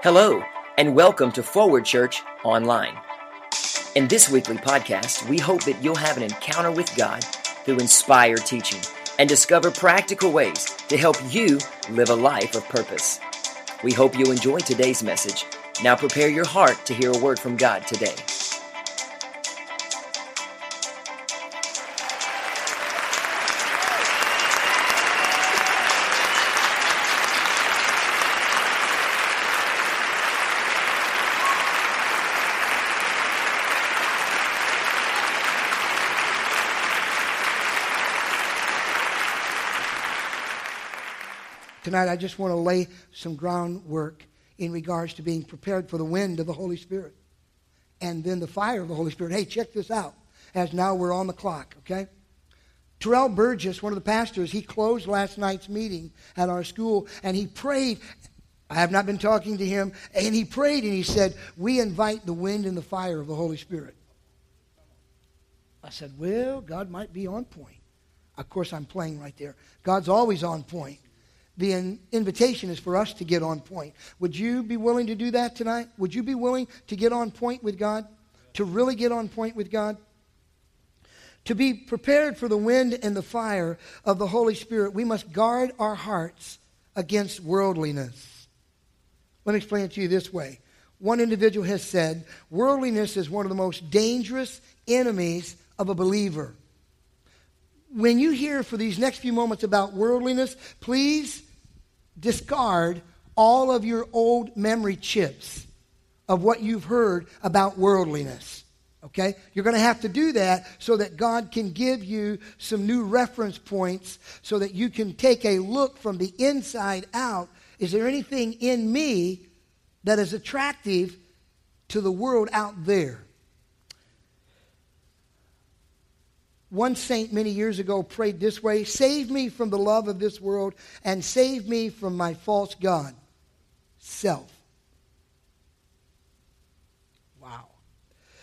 Hello, and welcome to Forward Church Online. In this weekly podcast, we hope that you'll have an encounter with God through inspired teaching and discover practical ways to help you live a life of purpose. We hope you enjoy today's message. Now prepare your heart to hear a word from God today. Tonight, I just want to lay some groundwork in regards to being prepared for the wind of the Holy Spirit and then the fire of the Holy Spirit. Hey, check this out as now we're on the clock, okay? Terrell Burgess, one of the pastors, he closed last night's meeting at our school and he prayed. I have not been talking to him, and he prayed and he said, We invite the wind and the fire of the Holy Spirit. I said, Well, God might be on point. Of course, I'm playing right there. God's always on point the in- invitation is for us to get on point. Would you be willing to do that tonight? Would you be willing to get on point with God? To really get on point with God? To be prepared for the wind and the fire of the Holy Spirit, we must guard our hearts against worldliness. Let me explain it to you this way. One individual has said, worldliness is one of the most dangerous enemies of a believer. When you hear for these next few moments about worldliness, please discard all of your old memory chips of what you've heard about worldliness. Okay? You're going to have to do that so that God can give you some new reference points so that you can take a look from the inside out. Is there anything in me that is attractive to the world out there? One saint many years ago prayed this way Save me from the love of this world and save me from my false God, self. Wow.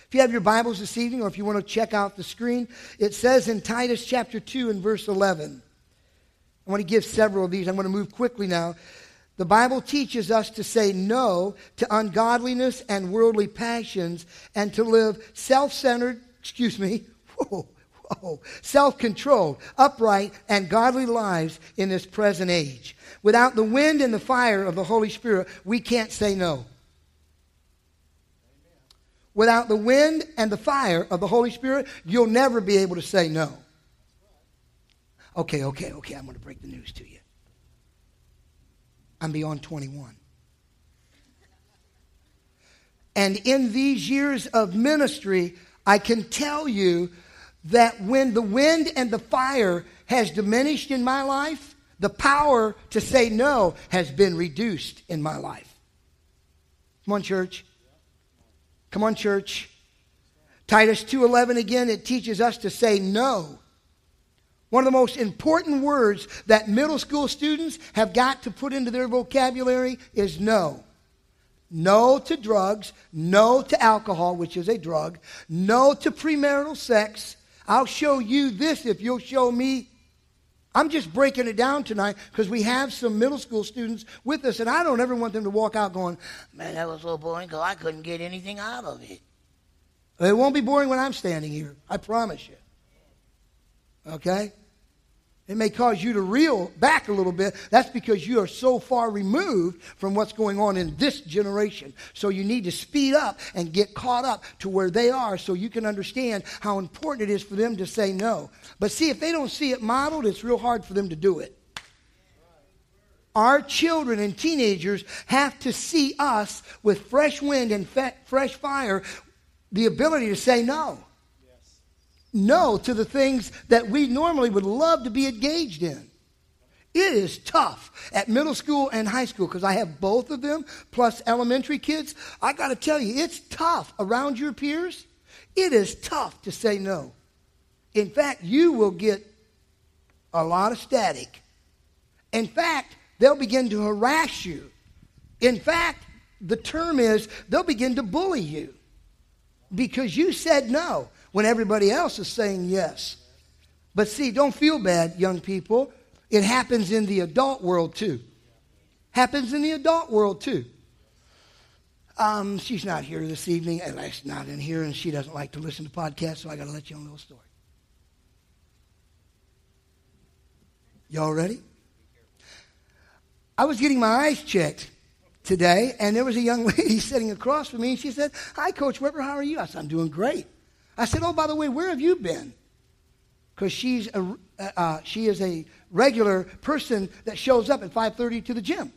If you have your Bibles this evening, or if you want to check out the screen, it says in Titus chapter 2 and verse 11. I want to give several of these. I'm going to move quickly now. The Bible teaches us to say no to ungodliness and worldly passions and to live self centered, excuse me, whoa, oh, self controlled, upright, and godly lives in this present age. Without the wind and the fire of the Holy Spirit, we can't say no. Without the wind and the fire of the Holy Spirit, you'll never be able to say no. Okay, okay, okay, I'm going to break the news to you. I'm beyond 21. And in these years of ministry, I can tell you that when the wind and the fire has diminished in my life, the power to say no has been reduced in my life. Come on, church. Come on, church. Titus 2:11 again it teaches us to say no. One of the most important words that middle school students have got to put into their vocabulary is no. No to drugs, no to alcohol, which is a drug, no to premarital sex, I'll show you this if you'll show me. I'm just breaking it down tonight because we have some middle school students with us, and I don't ever want them to walk out going, Man, that was so boring because I couldn't get anything out of it. It won't be boring when I'm standing here. I promise you. Okay? It may cause you to reel back a little bit. That's because you are so far removed from what's going on in this generation. So you need to speed up and get caught up to where they are so you can understand how important it is for them to say no. But see, if they don't see it modeled, it's real hard for them to do it. Our children and teenagers have to see us with fresh wind and fresh fire, the ability to say no no to the things that we normally would love to be engaged in. It is tough at middle school and high school because I have both of them plus elementary kids. I got to tell you, it's tough around your peers. It is tough to say no. In fact, you will get a lot of static. In fact, they'll begin to harass you. In fact, the term is they'll begin to bully you because you said no when everybody else is saying yes. But see, don't feel bad, young people. It happens in the adult world too. Happens in the adult world too. Um, she's not here this evening, and she's not in here, and she doesn't like to listen to podcasts, so I got to let you know a little story. Y'all ready? I was getting my eyes checked today, and there was a young lady sitting across from me, and she said, Hi, Coach Weber, how are you? I said, I'm doing great. I said, Oh, by the way, where have you been? Because she's a, uh, uh, she is a regular person that shows up at 5.30 to the gym.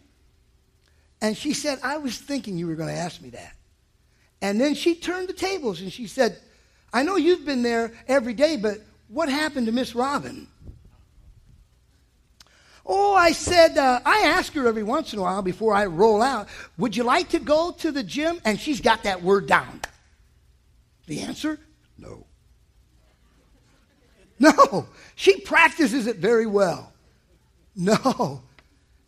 And she said, I was thinking you were going to ask me that. And then she turned the tables and she said, I know you've been there every day, but what happened to Miss Robin? Oh, I said, uh, I ask her every once in a while before I roll out, would you like to go to the gym? And she's got that word down. The answer? No. No. She practices it very well. No.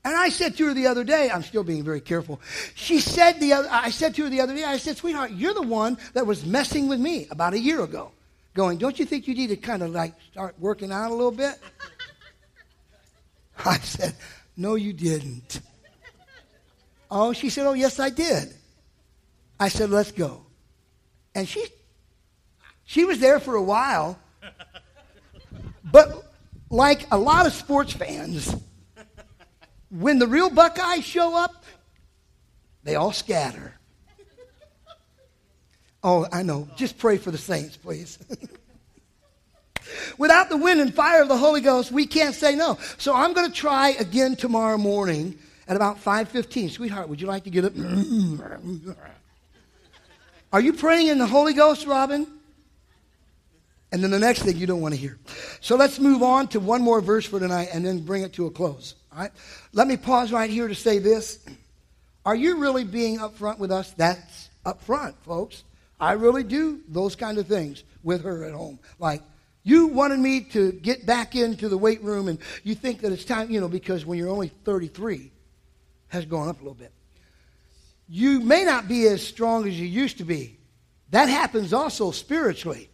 And I said to her the other day, I'm still being very careful. She said the other, I said to her the other day, I said, sweetheart, you're the one that was messing with me about a year ago. Going, don't you think you need to kind of like start working out a little bit? I said, no, you didn't. Oh, she said, oh, yes, I did. I said, let's go. And she, she was there for a while. But like a lot of sports fans, when the real Buckeyes show up, they all scatter. Oh, I know. Just pray for the saints, please. Without the wind and fire of the Holy Ghost, we can't say no. So I'm going to try again tomorrow morning at about 5:15. Sweetheart, would you like to get up? Are you praying in the Holy Ghost, Robin? And then the next thing you don't want to hear. So let's move on to one more verse for tonight and then bring it to a close. All right? Let me pause right here to say this. Are you really being upfront with us? That's upfront, folks. I really do those kind of things with her at home. Like, you wanted me to get back into the weight room, and you think that it's time, you know, because when you're only 33, has gone up a little bit. You may not be as strong as you used to be. That happens also spiritually.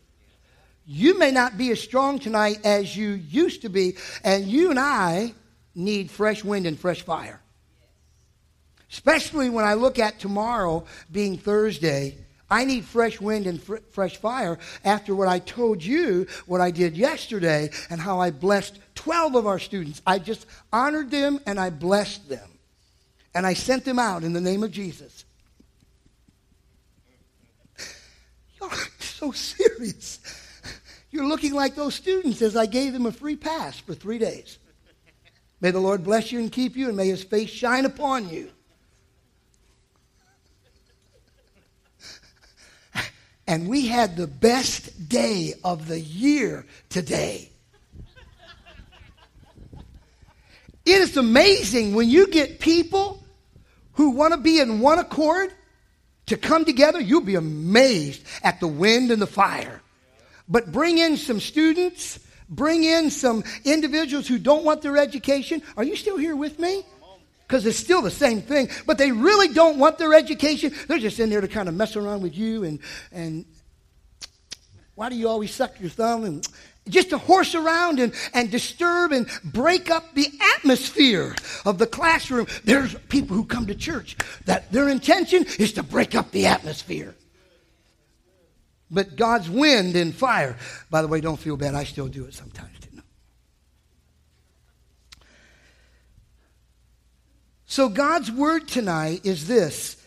You may not be as strong tonight as you used to be, and you and I need fresh wind and fresh fire. Especially when I look at tomorrow being Thursday, I need fresh wind and fr- fresh fire after what I told you, what I did yesterday, and how I blessed 12 of our students. I just honored them and I blessed them. And I sent them out in the name of Jesus. You're so serious. You're looking like those students as I gave them a free pass for three days. May the Lord bless you and keep you, and may his face shine upon you. And we had the best day of the year today. It is amazing when you get people who want to be in one accord to come together, you'll be amazed at the wind and the fire. But bring in some students bring in some individuals who don't want their education. Are you still here with me? Because it's still the same thing, but they really don't want their education. They're just in there to kind of mess around with you and, and why do you always suck your thumb and just to horse around and, and disturb and break up the atmosphere of the classroom. There's people who come to church that their intention is to break up the atmosphere. But God's wind and fire, by the way, don't feel bad. I still do it sometimes, too. So God's word tonight is this.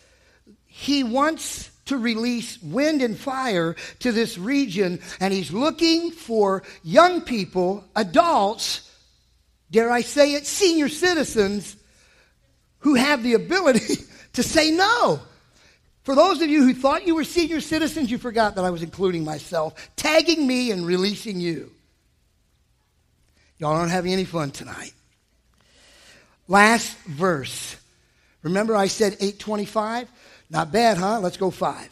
He wants to release wind and fire to this region, and he's looking for young people, adults, dare I say it, senior citizens who have the ability to say no. For those of you who thought you were senior citizens, you forgot that I was including myself, tagging me and releasing you. Y'all aren't having any fun tonight. Last verse. Remember I said 825? Not bad, huh? Let's go 5.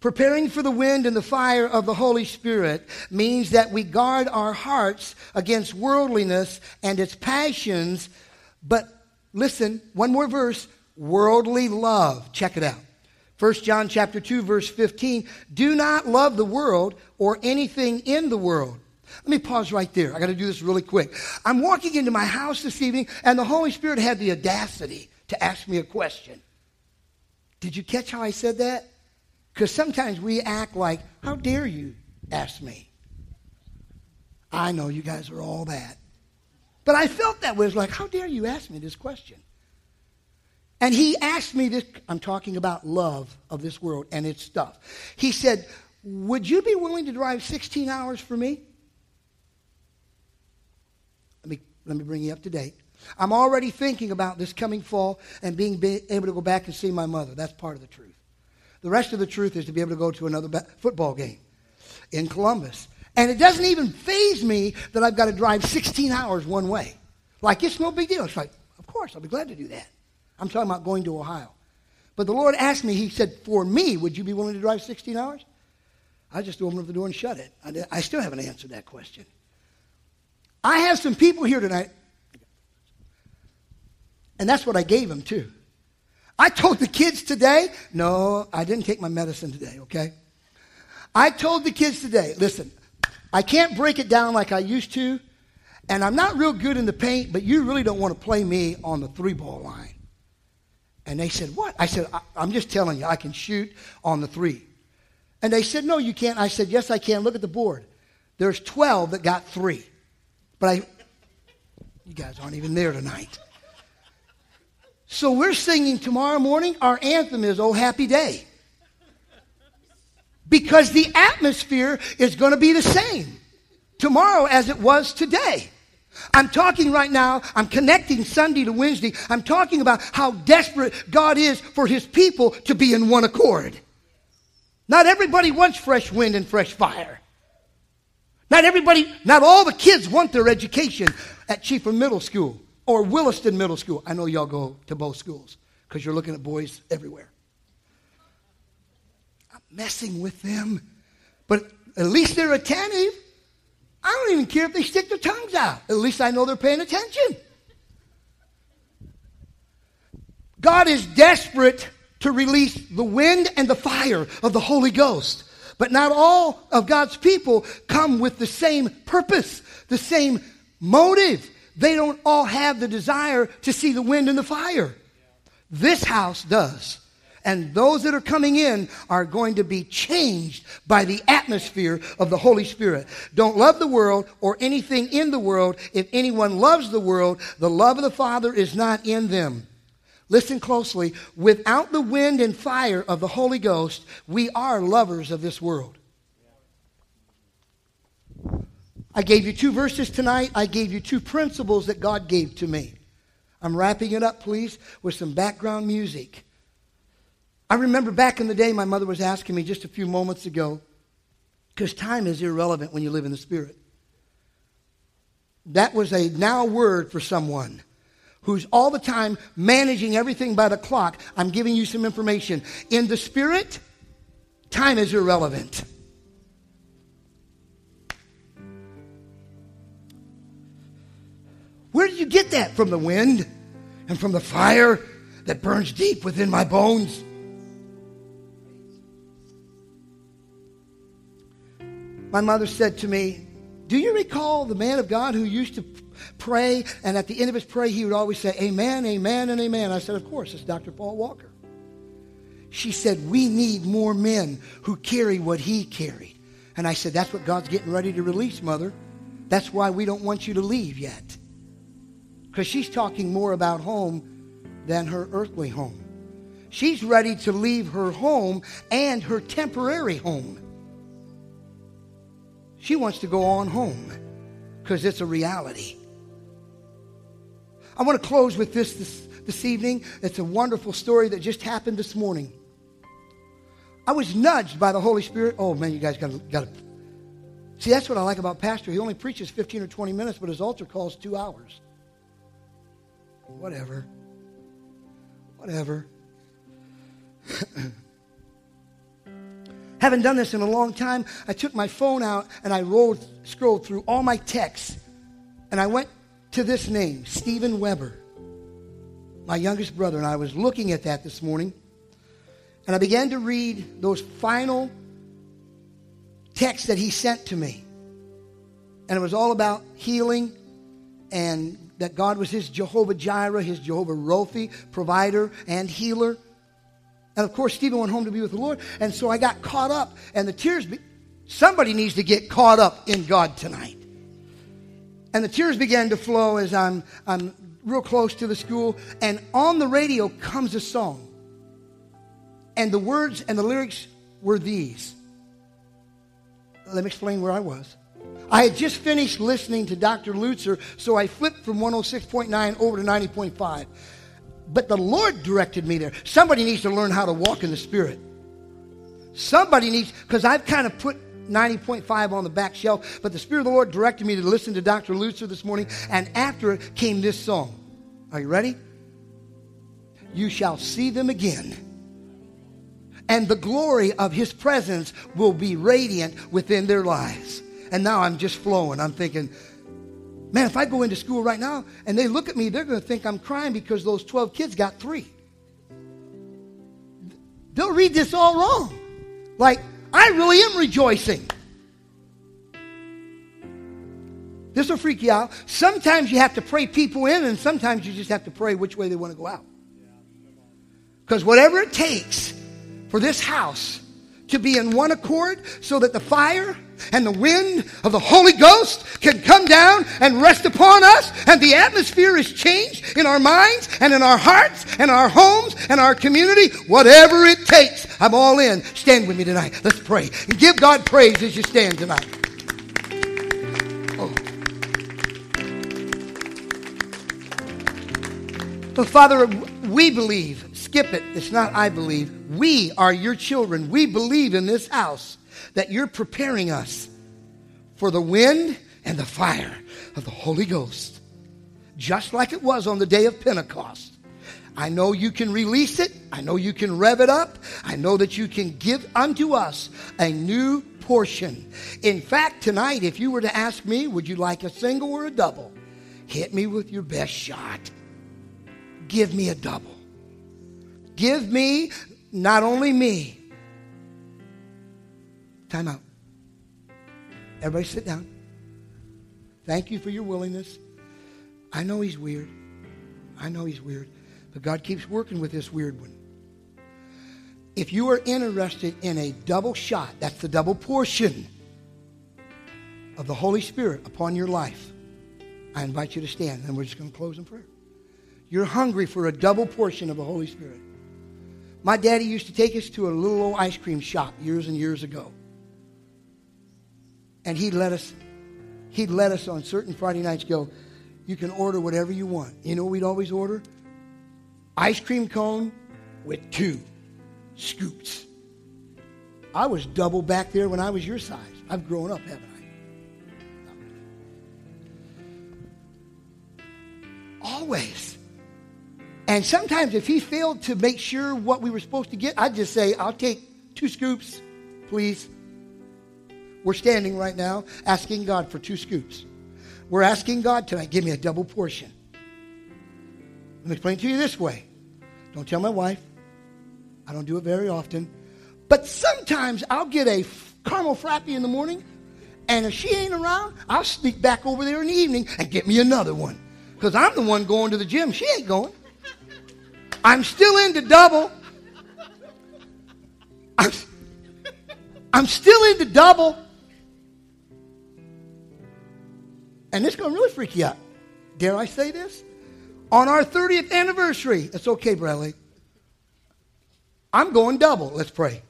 Preparing for the wind and the fire of the Holy Spirit means that we guard our hearts against worldliness and its passions. But listen, one more verse worldly love. Check it out. 1 John chapter 2 verse 15, do not love the world or anything in the world. Let me pause right there. I got to do this really quick. I'm walking into my house this evening and the Holy Spirit had the audacity to ask me a question. Did you catch how I said that? Because sometimes we act like, how dare you ask me? I know you guys are all that. But I felt that way. It was like, how dare you ask me this question? And he asked me this. I'm talking about love of this world and its stuff. He said, Would you be willing to drive 16 hours for me? Let me, let me bring you up to date. I'm already thinking about this coming fall and being able to go back and see my mother. That's part of the truth. The rest of the truth is to be able to go to another football game in Columbus. And it doesn't even faze me that I've got to drive 16 hours one way. Like, it's no big deal. It's like, of course, I'll be glad to do that. I'm talking about going to Ohio. But the Lord asked me, He said, For me, would you be willing to drive 16 hours? I just opened up the door and shut it. I, I still haven't answered that question. I have some people here tonight, and that's what I gave them too. I told the kids today, no, I didn't take my medicine today, okay? I told the kids today, listen, I can't break it down like I used to, and I'm not real good in the paint, but you really don't want to play me on the three ball line. And they said, What? I said, I, am just telling you, I can shoot on the three. And they said, No, you can't. I said, Yes, I can. Look at the board. There's 12 that got three. But I, you guys aren't even there tonight. So we're singing tomorrow morning. Our anthem is Oh Happy Day. Because the atmosphere is going to be the same tomorrow as it was today. I'm talking right now, I'm connecting Sunday to Wednesday. I'm talking about how desperate God is for his people to be in one accord. Not everybody wants fresh wind and fresh fire. Not everybody, not all the kids want their education at Chiefland Middle School or Williston Middle School. I know y'all go to both schools because you're looking at boys everywhere. I'm messing with them, but at least they're attentive. I don't even care if they stick their tongues out. At least I know they're paying attention. God is desperate to release the wind and the fire of the Holy Ghost. But not all of God's people come with the same purpose, the same motive. They don't all have the desire to see the wind and the fire. This house does. And those that are coming in are going to be changed by the atmosphere of the Holy Spirit. Don't love the world or anything in the world. If anyone loves the world, the love of the Father is not in them. Listen closely. Without the wind and fire of the Holy Ghost, we are lovers of this world. I gave you two verses tonight. I gave you two principles that God gave to me. I'm wrapping it up, please, with some background music. I remember back in the day, my mother was asking me just a few moments ago, because time is irrelevant when you live in the Spirit. That was a now word for someone who's all the time managing everything by the clock. I'm giving you some information. In the Spirit, time is irrelevant. Where did you get that? From the wind and from the fire that burns deep within my bones? My mother said to me, Do you recall the man of God who used to pray, and at the end of his prayer, he would always say, Amen, amen, and amen? I said, Of course, it's Dr. Paul Walker. She said, We need more men who carry what he carried. And I said, That's what God's getting ready to release, Mother. That's why we don't want you to leave yet. Because she's talking more about home than her earthly home. She's ready to leave her home and her temporary home she wants to go on home because it's a reality. I want to close with this, this this evening. It's a wonderful story that just happened this morning. I was nudged by the Holy Spirit. Oh man, you guys got to see. That's what I like about Pastor. He only preaches 15 or 20 minutes, but his altar calls two hours. Whatever. Whatever. Haven't done this in a long time. I took my phone out and I rolled, scrolled through all my texts. And I went to this name, Stephen Weber, my youngest brother. And I was looking at that this morning. And I began to read those final texts that he sent to me. And it was all about healing and that God was his Jehovah Jireh, his Jehovah Rophi, provider and healer. And of course, Stephen went home to be with the Lord. And so I got caught up, and the tears. Be- Somebody needs to get caught up in God tonight. And the tears began to flow as I'm, I'm real close to the school. And on the radio comes a song. And the words and the lyrics were these. Let me explain where I was. I had just finished listening to Dr. Lutzer, so I flipped from 106.9 over to 90.5. But the Lord directed me there. Somebody needs to learn how to walk in the Spirit. Somebody needs, because I've kind of put 90.5 on the back shelf, but the Spirit of the Lord directed me to listen to Dr. Lutzer this morning, and after it came this song. Are you ready? You shall see them again. And the glory of his presence will be radiant within their lives. And now I'm just flowing. I'm thinking, man, if I go into school right now and they look at me, they're going to think I'm crying because those 12 kids got three. They'll read this all wrong. Like, I really am rejoicing. This will freak you out. Sometimes you have to pray people in, and sometimes you just have to pray which way they want to go out. Because whatever it takes for this house to be in one accord so that the fire and the wind of the Holy Ghost can come down and rest upon us and the atmosphere is changed in our minds and in our hearts and our homes and our community. Whatever it takes, I'm all in. Stand with me tonight. Let's pray and give God praise as you stand tonight. Oh. But Father, we believe skip it. It's not I believe. We are your children. We believe in this house that you're preparing us for the wind and the fire of the Holy Ghost, just like it was on the day of Pentecost. I know you can release it. I know you can rev it up. I know that you can give unto us a new portion. In fact, tonight, if you were to ask me, would you like a single or a double? Hit me with your best shot. Give me a double. Give me, not only me. Time out. Everybody sit down. Thank you for your willingness. I know he's weird. I know he's weird. But God keeps working with this weird one. If you are interested in a double shot, that's the double portion of the Holy Spirit upon your life, I invite you to stand, and we're just going to close in prayer. You're hungry for a double portion of the Holy Spirit. My daddy used to take us to a little old ice cream shop years and years ago. And he'd let us, he'd let us on certain Friday nights go, you can order whatever you want. You know what we'd always order? Ice cream cone with two scoops. I was double back there when I was your size. I've grown up, haven't I? Always. And sometimes if he failed to make sure what we were supposed to get, I'd just say, I'll take two scoops, please. We're standing right now asking God for two scoops. We're asking God tonight, give me a double portion. Let me explain to you this way. Don't tell my wife. I don't do it very often. But sometimes I'll get a caramel frappe in the morning, and if she ain't around, I'll sneak back over there in the evening and get me another one. Because I'm the one going to the gym. She ain't going. I'm still into double. I'm, I'm still into double. And it's going to really freak you out. Dare I say this? On our 30th anniversary, it's okay, Bradley. I'm going double. Let's pray.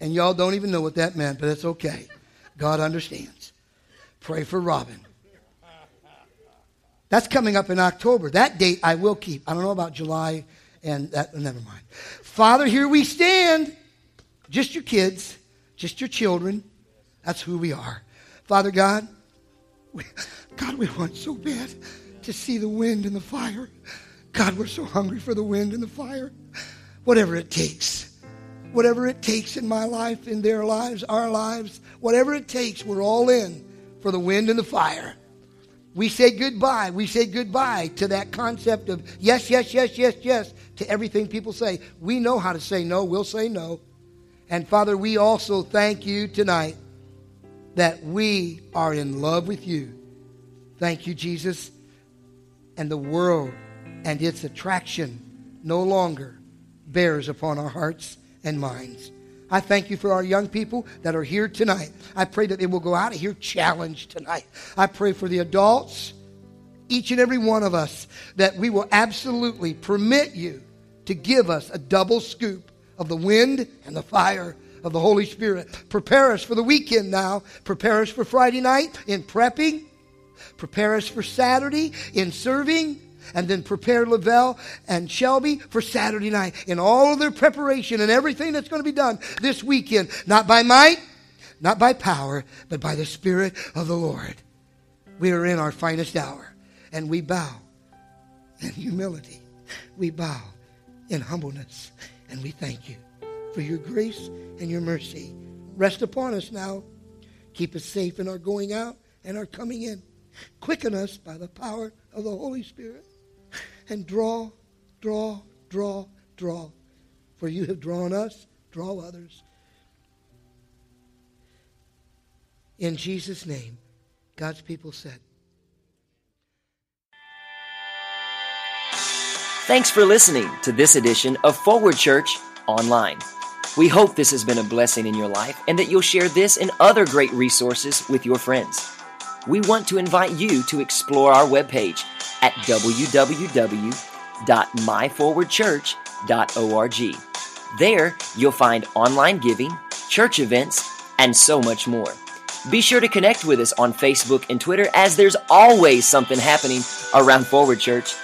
And y'all don't even know what that meant, but it's okay. God understands. Pray for Robin. That's coming up in October. That date I will keep. I don't know about July and that, never mind. Father, here we stand. Just your kids, just your children. That's who we are. Father God, we, God, we want so bad to see the wind and the fire. God, we're so hungry for the wind and the fire. Whatever it takes. Whatever it takes in my life, in their lives, our lives, whatever it takes, we're all in for the wind and the fire. We say goodbye. We say goodbye to that concept of yes, yes, yes, yes, yes, to everything people say. We know how to say no. We'll say no. And Father, we also thank you tonight that we are in love with you. Thank you, Jesus. And the world and its attraction no longer bears upon our hearts and minds. I thank you for our young people that are here tonight. I pray that they will go out of here challenged tonight. I pray for the adults, each and every one of us, that we will absolutely permit you to give us a double scoop of the wind and the fire of the Holy Spirit. Prepare us for the weekend now. Prepare us for Friday night in prepping. Prepare us for Saturday in serving. And then prepare Lavelle and Shelby for Saturday night in all of their preparation and everything that's going to be done this weekend. Not by might, not by power, but by the Spirit of the Lord. We are in our finest hour and we bow in humility. We bow in humbleness and we thank you for your grace and your mercy. Rest upon us now. Keep us safe in our going out and our coming in. Quicken us by the power of the Holy Spirit. And draw, draw, draw, draw. For you have drawn us, draw others. In Jesus' name, God's people said. Thanks for listening to this edition of Forward Church Online. We hope this has been a blessing in your life and that you'll share this and other great resources with your friends. We want to invite you to explore our webpage at www.myforwardchurch.org. There, you'll find online giving, church events, and so much more. Be sure to connect with us on Facebook and Twitter as there's always something happening around Forward Church.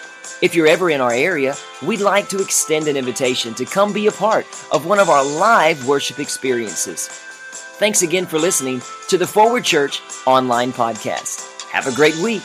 If you're ever in our area, we'd like to extend an invitation to come be a part of one of our live worship experiences. Thanks again for listening to the Forward Church online podcast. Have a great week.